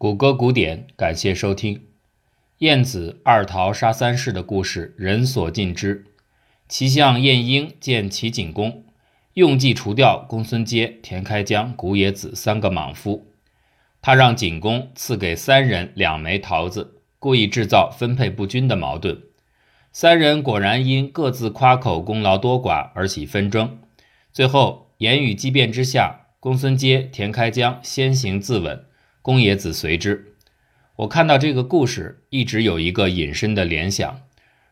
谷歌古典，感谢收听。晏子二桃杀三士的故事，人所尽知。其相晏婴见齐景公，用计除掉公孙接、田开疆、古冶子三个莽夫。他让景公赐给三人两枚桃子，故意制造分配不均的矛盾。三人果然因各自夸口功劳多寡而起纷争，最后言语激辩之下，公孙接、田开疆先行自刎。公冶子随之。我看到这个故事，一直有一个引申的联想：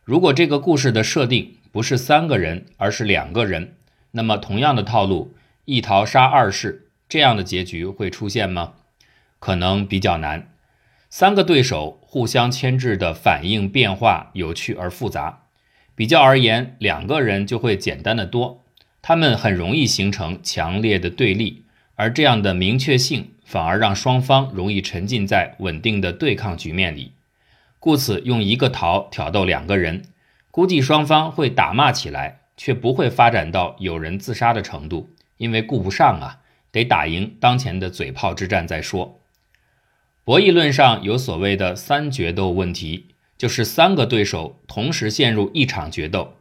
如果这个故事的设定不是三个人，而是两个人，那么同样的套路，一桃杀二士这样的结局会出现吗？可能比较难。三个对手互相牵制的反应变化有趣而复杂，比较而言，两个人就会简单的多。他们很容易形成强烈的对立，而这样的明确性。反而让双方容易沉浸在稳定的对抗局面里，故此用一个桃挑逗两个人，估计双方会打骂起来，却不会发展到有人自杀的程度，因为顾不上啊，得打赢当前的嘴炮之战再说。博弈论上有所谓的三决斗问题，就是三个对手同时陷入一场决斗。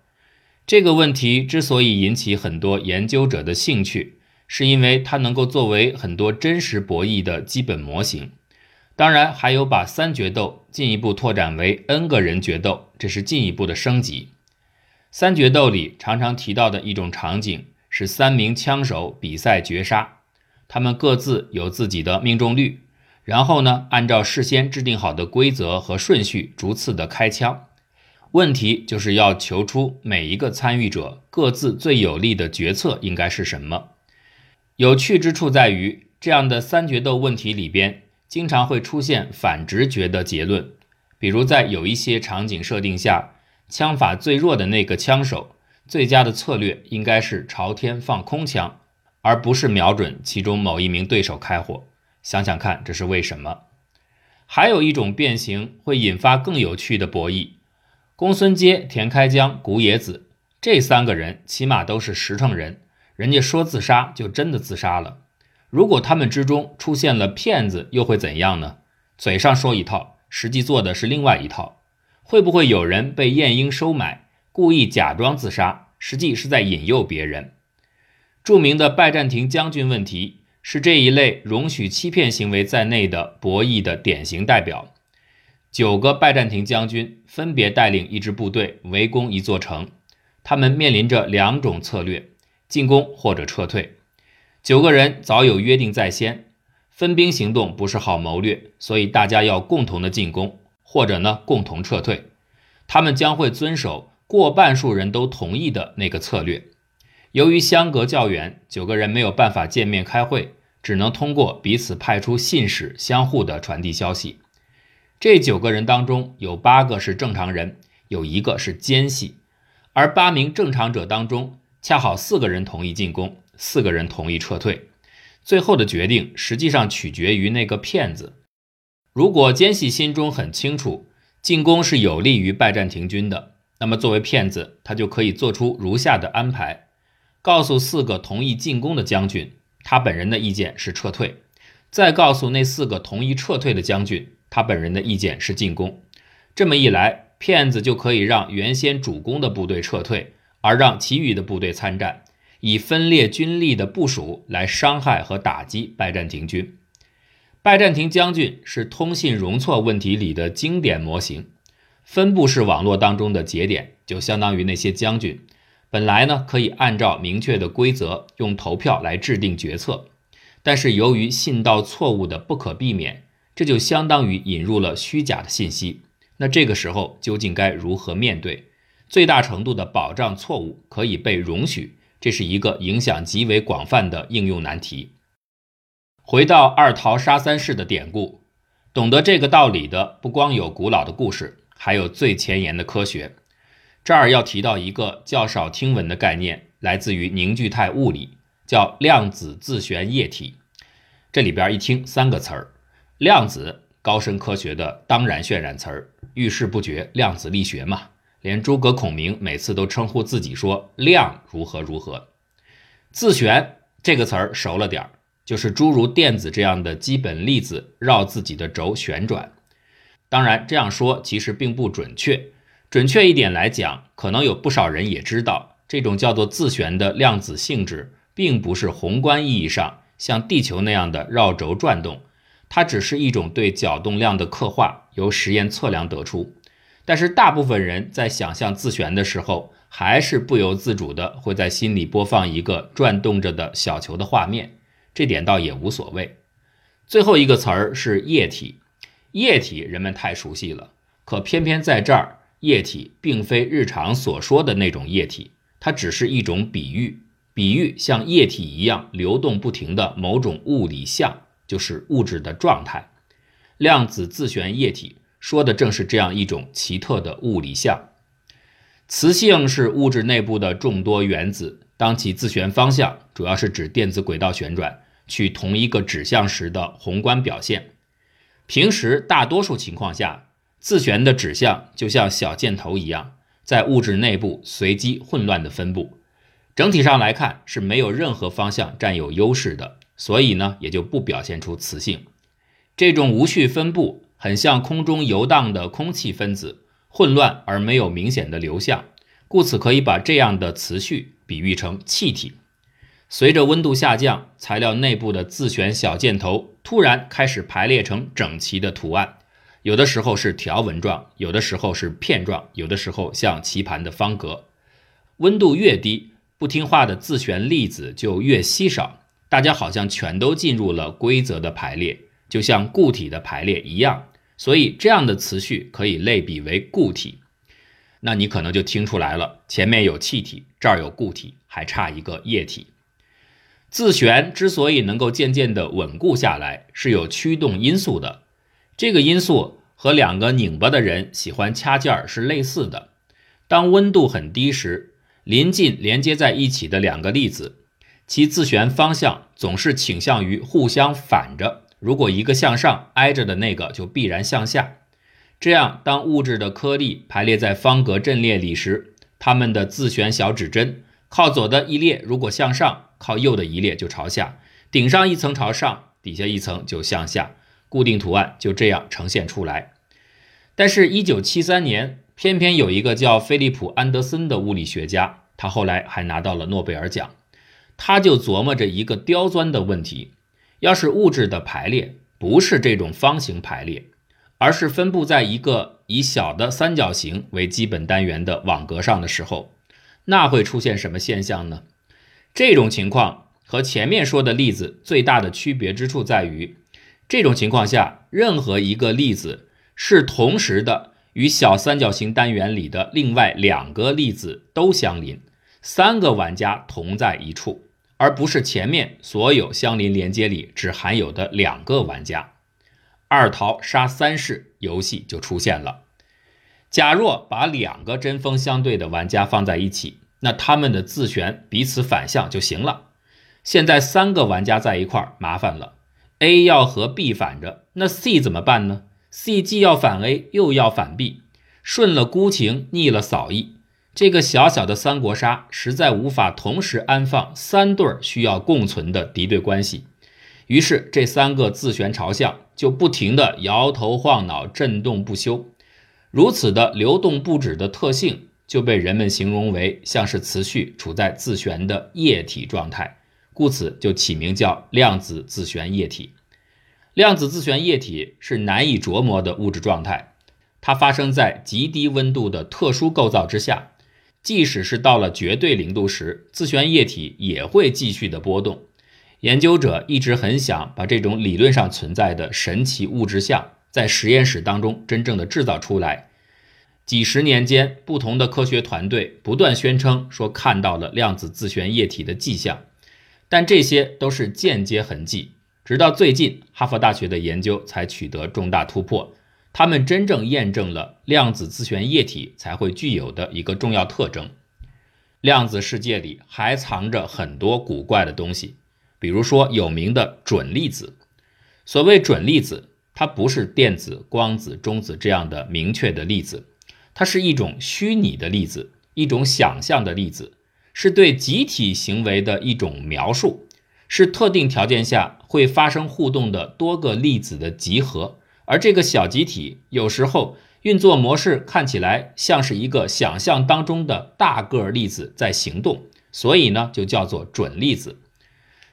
这个问题之所以引起很多研究者的兴趣。是因为它能够作为很多真实博弈的基本模型，当然还有把三决斗进一步拓展为 n 个人决斗，这是进一步的升级。三决斗里常常提到的一种场景是三名枪手比赛绝杀，他们各自有自己的命中率，然后呢，按照事先制定好的规则和顺序逐次的开枪。问题就是要求出每一个参与者各自最有利的决策应该是什么。有趣之处在于，这样的三决斗问题里边，经常会出现反直觉的结论。比如，在有一些场景设定下，枪法最弱的那个枪手，最佳的策略应该是朝天放空枪，而不是瞄准其中某一名对手开火。想想看，这是为什么？还有一种变形会引发更有趣的博弈。公孙阶、田开疆、古冶子这三个人，起码都是实诚人。人家说自杀就真的自杀了。如果他们之中出现了骗子，又会怎样呢？嘴上说一套，实际做的是另外一套。会不会有人被晏婴收买，故意假装自杀，实际是在引诱别人？著名的拜占庭将军问题是这一类容许欺骗行为在内的博弈的典型代表。九个拜占庭将军分别带领一支部队围攻一座城，他们面临着两种策略。进攻或者撤退，九个人早有约定在先，分兵行动不是好谋略，所以大家要共同的进攻，或者呢共同撤退。他们将会遵守过半数人都同意的那个策略。由于相隔较远，九个人没有办法见面开会，只能通过彼此派出信使相互的传递消息。这九个人当中有八个是正常人，有一个是奸细，而八名正常者当中。恰好四个人同意进攻，四个人同意撤退。最后的决定实际上取决于那个骗子。如果奸细心中很清楚进攻是有利于拜占庭军的，那么作为骗子，他就可以做出如下的安排：告诉四个同意进攻的将军，他本人的意见是撤退；再告诉那四个同意撤退的将军，他本人的意见是进攻。这么一来，骗子就可以让原先主攻的部队撤退。而让其余的部队参战，以分裂军力的部署来伤害和打击拜占庭军。拜占庭将军是通信容错问题里的经典模型。分布式网络当中的节点就相当于那些将军，本来呢可以按照明确的规则用投票来制定决策，但是由于信道错误的不可避免，这就相当于引入了虚假的信息。那这个时候究竟该如何面对？最大程度的保障错误可以被容许，这是一个影响极为广泛的应用难题。回到二桃杀三士的典故，懂得这个道理的不光有古老的故事，还有最前沿的科学。这儿要提到一个较少听闻的概念，来自于凝聚态物理，叫量子自旋液体。这里边一听三个词儿，量子高深科学的当然渲染词儿，遇事不决，量子力学嘛。连诸葛孔明每次都称呼自己说“量如何如何”，自旋这个词儿熟了点儿，就是诸如电子这样的基本粒子绕自己的轴旋转。当然，这样说其实并不准确。准确一点来讲，可能有不少人也知道，这种叫做自旋的量子性质，并不是宏观意义上像地球那样的绕轴转动，它只是一种对角动量的刻画，由实验测量得出。但是，大部分人在想象自旋的时候，还是不由自主的会在心里播放一个转动着的小球的画面，这点倒也无所谓。最后一个词儿是液体，液体人们太熟悉了，可偏偏在这儿，液体并非日常所说的那种液体，它只是一种比喻，比喻像液体一样流动不停的某种物理象，就是物质的状态。量子自旋液体说的正是这样一种奇特的物理象。磁性是物质内部的众多原子，当其自旋方向主要是指电子轨道旋转去同一个指向时的宏观表现。平时大多数情况下，自旋的指向就像小箭头一样，在物质内部随机混乱的分布。整体上来看是没有任何方向占有优势的，所以呢也就不表现出磁性。这种无序分布很像空中游荡的空气分子。混乱而没有明显的流向，故此可以把这样的磁序比喻成气体。随着温度下降，材料内部的自旋小箭头突然开始排列成整齐的图案，有的时候是条纹状，有的时候是片状，有的时候像棋盘的方格。温度越低，不听话的自旋粒子就越稀少，大家好像全都进入了规则的排列，就像固体的排列一样。所以，这样的磁序可以类比为固体。那你可能就听出来了，前面有气体，这儿有固体，还差一个液体。自旋之所以能够渐渐地稳固下来，是有驱动因素的。这个因素和两个拧巴的人喜欢掐劲儿是类似的。当温度很低时，临近连接在一起的两个粒子，其自旋方向总是倾向于互相反着。如果一个向上挨着的那个就必然向下，这样当物质的颗粒排列在方格阵列里时，它们的自旋小指针靠左的一列如果向上，靠右的一列就朝下，顶上一层朝上，底下一层就向下，固定图案就这样呈现出来。但是，一九七三年，偏偏有一个叫菲利普·安德森的物理学家，他后来还拿到了诺贝尔奖，他就琢磨着一个刁钻的问题。要是物质的排列不是这种方形排列，而是分布在一个以小的三角形为基本单元的网格上的时候，那会出现什么现象呢？这种情况和前面说的例子最大的区别之处在于，这种情况下，任何一个粒子是同时的与小三角形单元里的另外两个粒子都相邻，三个玩家同在一处。而不是前面所有相邻连接里只含有的两个玩家，二桃杀三士游戏就出现了。假若把两个针锋相对的玩家放在一起，那他们的自旋彼此反向就行了。现在三个玩家在一块儿，麻烦了。A 要和 B 反着，那 C 怎么办呢？C 既要反 A 又要反 B，顺了孤情，逆了嫂意。这个小小的三国杀实在无法同时安放三对需要共存的敌对关系，于是这三个自旋朝向就不停地摇头晃脑、震动不休。如此的流动不止的特性就被人们形容为像是磁序处在自旋的液体状态，故此就起名叫量子自旋液体。量子自旋液体是难以琢磨的物质状态，它发生在极低温度的特殊构造之下。即使是到了绝对零度时，自旋液体也会继续的波动。研究者一直很想把这种理论上存在的神奇物质象在实验室当中真正的制造出来。几十年间，不同的科学团队不断宣称说看到了量子自旋液体的迹象，但这些都是间接痕迹。直到最近，哈佛大学的研究才取得重大突破。他们真正验证了量子自旋液体才会具有的一个重要特征。量子世界里还藏着很多古怪的东西，比如说有名的准粒子。所谓准粒子，它不是电子、光子、中子这样的明确的粒子，它是一种虚拟的粒子，一种想象的粒子，是对集体行为的一种描述。是特定条件下会发生互动的多个粒子的集合，而这个小集体有时候运作模式看起来像是一个想象当中的大个儿粒子在行动，所以呢就叫做准粒子。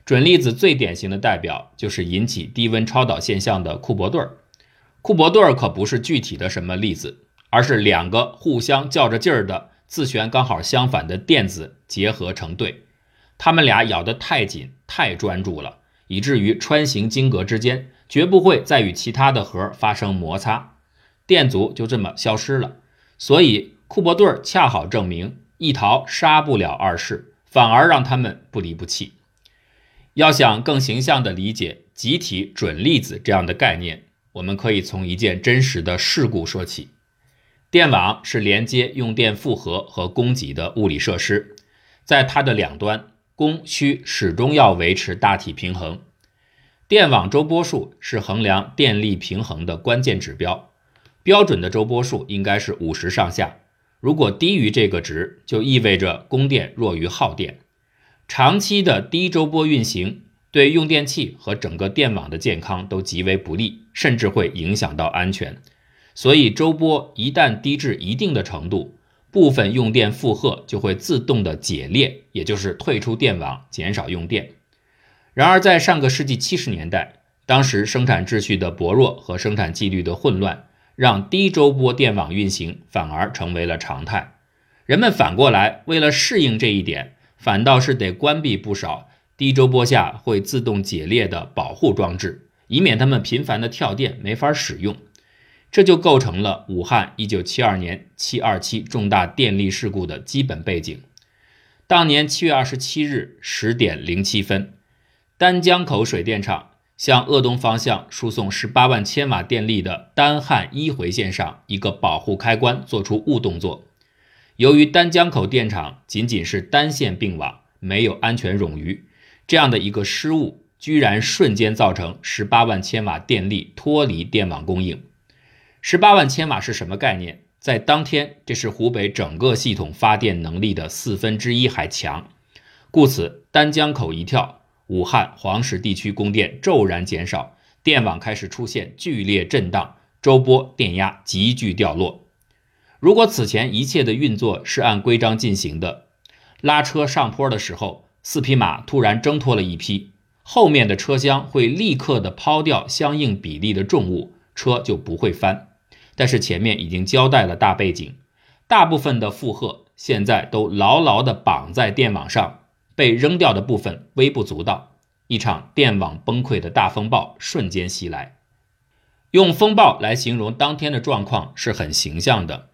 准粒子最典型的代表就是引起低温超导现象的库珀对儿。库珀对儿可不是具体的什么粒子，而是两个互相较着劲儿的自旋刚好相反的电子结合成对，它们俩咬得太紧、太专注了，以至于穿行晶格之间绝不会再与其他的核发生摩擦，电阻就这么消失了。所以库珀对儿恰好证明一逃杀不了二世，反而让他们不离不弃。要想更形象地理解集体准粒子这样的概念，我们可以从一件真实的事故说起。电网是连接用电负荷和供给的物理设施，在它的两端，供需始终要维持大体平衡。电网周波数是衡量电力平衡的关键指标，标准的周波数应该是五十上下，如果低于这个值，就意味着供电弱于耗电。长期的低周波运行对用电器和整个电网的健康都极为不利，甚至会影响到安全。所以，周波一旦低至一定的程度，部分用电负荷就会自动的解裂，也就是退出电网，减少用电。然而，在上个世纪七十年代，当时生产秩序的薄弱和生产纪律的混乱，让低周波电网运行反而成为了常态。人们反过来为了适应这一点。反倒是得关闭不少低周波下会自动解裂的保护装置，以免它们频繁的跳电没法使用。这就构成了武汉1972年727重大电力事故的基本背景。当年7月27日10点07分，丹江口水电厂向鄂东方向输送18万千瓦电力的丹汉一回线上一个保护开关做出误动作。由于丹江口电厂仅仅是单线并网，没有安全冗余，这样的一个失误，居然瞬间造成十八万千瓦电力脱离电网供应。十八万千瓦是什么概念？在当天，这是湖北整个系统发电能力的四分之一还强。故此，丹江口一跳，武汉、黄石地区供电骤然减少，电网开始出现剧烈震荡，周波电压急剧掉落。如果此前一切的运作是按规章进行的，拉车上坡的时候，四匹马突然挣脱了一匹，后面的车厢会立刻的抛掉相应比例的重物，车就不会翻。但是前面已经交代了大背景，大部分的负荷现在都牢牢的绑在电网上，被扔掉的部分微不足道，一场电网崩溃的大风暴瞬间袭来。用风暴来形容当天的状况是很形象的。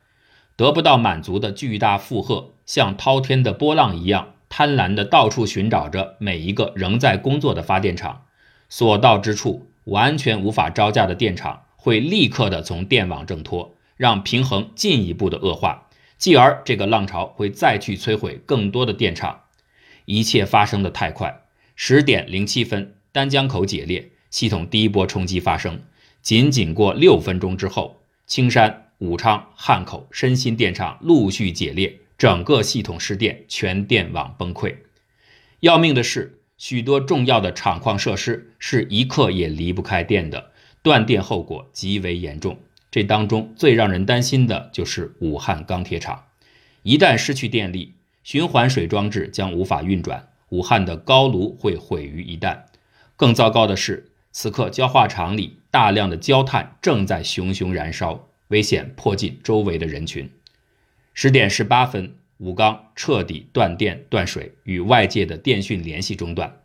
得不到满足的巨大负荷，像滔天的波浪一样，贪婪地到处寻找着每一个仍在工作的发电厂。所到之处，完全无法招架的电厂会立刻地从电网挣脱，让平衡进一步的恶化。继而，这个浪潮会再去摧毁更多的电厂。一切发生的太快。十点零七分，丹江口解裂，系统第一波冲击发生。仅仅过六分钟之后，青山。武昌、汉口、申鑫电厂陆续解裂，整个系统失电，全电网崩溃。要命的是，许多重要的厂矿设施是一刻也离不开电的，断电后果极为严重。这当中最让人担心的就是武汉钢铁厂，一旦失去电力，循环水装置将无法运转，武汉的高炉会毁于一旦。更糟糕的是，此刻焦化厂里大量的焦炭正在熊熊燃烧。危险迫近周围的人群。十点十八分，武钢彻底断电断水，与外界的电讯联系中断。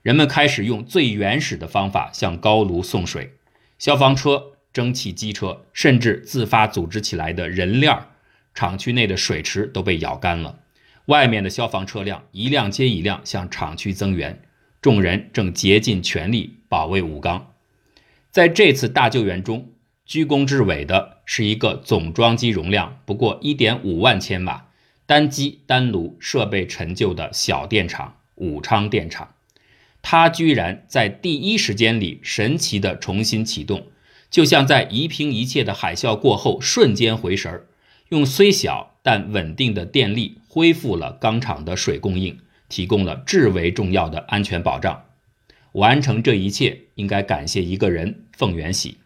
人们开始用最原始的方法向高炉送水，消防车、蒸汽机车，甚至自发组织起来的人链儿，厂区内的水池都被舀干了。外面的消防车辆一辆接一辆向厂区增援，众人正竭尽全力保卫武钢。在这次大救援中，居功至伟的是一个总装机容量不过一点五万千瓦、单机单炉设备陈旧的小电厂——武昌电厂。它居然在第一时间里神奇的重新启动，就像在夷平一切的海啸过后瞬间回神儿，用虽小但稳定的电力恢复了钢厂的水供应，提供了至为重要的安全保障，完成这一切应该感谢一个人——凤元喜。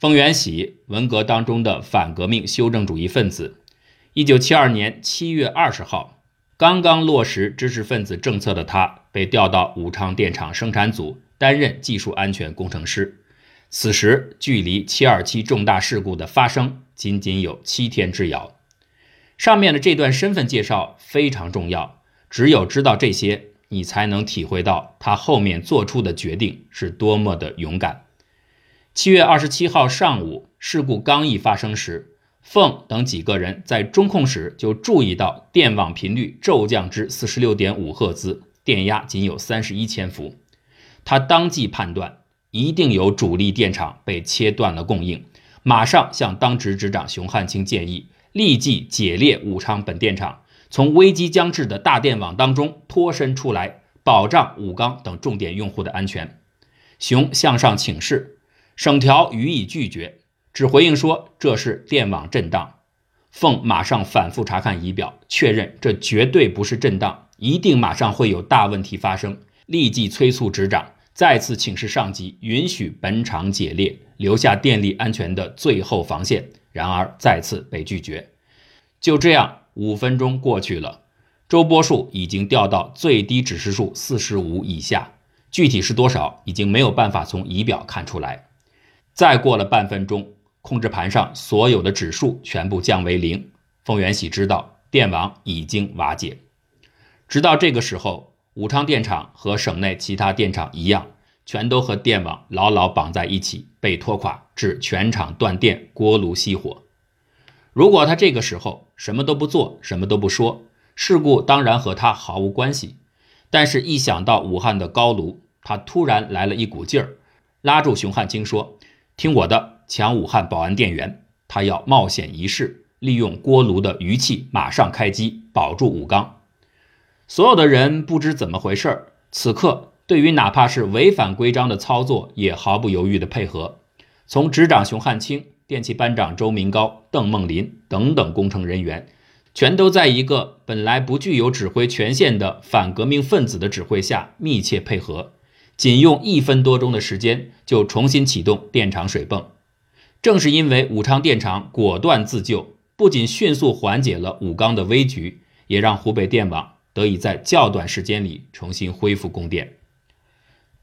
凤元喜，文革当中的反革命修正主义分子。一九七二年七月二十号，刚刚落实知识分子政策的他，被调到武昌电厂生产组担任技术安全工程师。此时，距离七二七重大事故的发生仅仅有七天之遥。上面的这段身份介绍非常重要，只有知道这些，你才能体会到他后面做出的决定是多么的勇敢。七月二十七号上午，事故刚一发生时，凤等几个人在中控室就注意到电网频率骤降至四十六点五赫兹，电压仅有三十一千伏。他当即判断，一定有主力电厂被切断了供应，马上向当值执长熊汉清建议。立即解列武昌本电厂，从危机将至的大电网当中脱身出来，保障武钢等重点用户的安全。熊向上请示，省条予以拒绝，只回应说这是电网震荡。凤马上反复查看仪表，确认这绝对不是震荡，一定马上会有大问题发生。立即催促执掌，再次请示上级允许本厂解列，留下电力安全的最后防线。然而再次被拒绝，就这样五分钟过去了，周波数已经掉到最低指示数四十五以下，具体是多少已经没有办法从仪表看出来。再过了半分钟，控制盘上所有的指数全部降为零。凤元喜知道电网已经瓦解。直到这个时候，武昌电厂和省内其他电厂一样。全都和电网牢牢绑在一起，被拖垮，致全场断电、锅炉熄火。如果他这个时候什么都不做，什么都不说，事故当然和他毫无关系。但是，一想到武汉的高炉，他突然来了一股劲儿，拉住熊汉清说：“听我的，抢武汉保安电源。”他要冒险一试，利用锅炉的余气，马上开机保住武钢。所有的人不知怎么回事儿，此刻。对于哪怕是违反规章的操作，也毫不犹豫的配合。从执掌熊汉清、电气班长周明高、邓梦林等等工程人员，全都在一个本来不具有指挥权限的反革命分子的指挥下密切配合，仅用一分多钟的时间就重新启动电厂水泵。正是因为武昌电厂果断自救，不仅迅速缓解了武钢的危局，也让湖北电网得以在较短时间里重新恢复供电。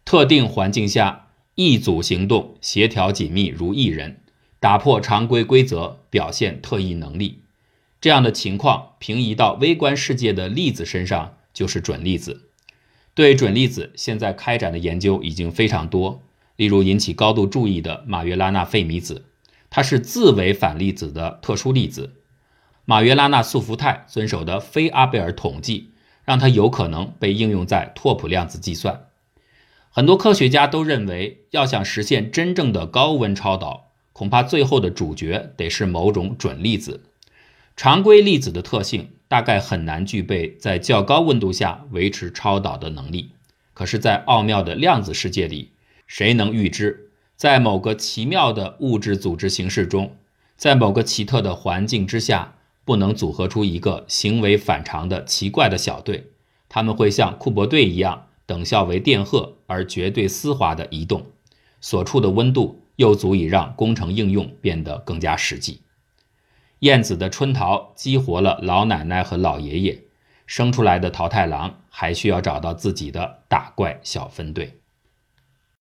特定环境下，一组行动协调紧密如一人，打破常规规则，表现特异能力。这样的情况平移到微观世界的粒子身上，就是准粒子。对准粒子，现在开展的研究已经非常多。例如引起高度注意的马约拉纳费米子，它是自为反粒子的特殊粒子。马约拉纳束缚态遵守的非阿贝尔统计，让它有可能被应用在拓扑量子计算。很多科学家都认为，要想实现真正的高温超导，恐怕最后的主角得是某种准粒子。常规粒子的特性大概很难具备在较高温度下维持超导的能力。可是，在奥妙的量子世界里，谁能预知，在某个奇妙的物质组织形式中，在某个奇特的环境之下，不能组合出一个行为反常的奇怪的小队？他们会像库珀队一样。等效为电荷而绝对丝滑的移动，所处的温度又足以让工程应用变得更加实际。燕子的春桃激活了老奶奶和老爷爷，生出来的桃太郎还需要找到自己的打怪小分队。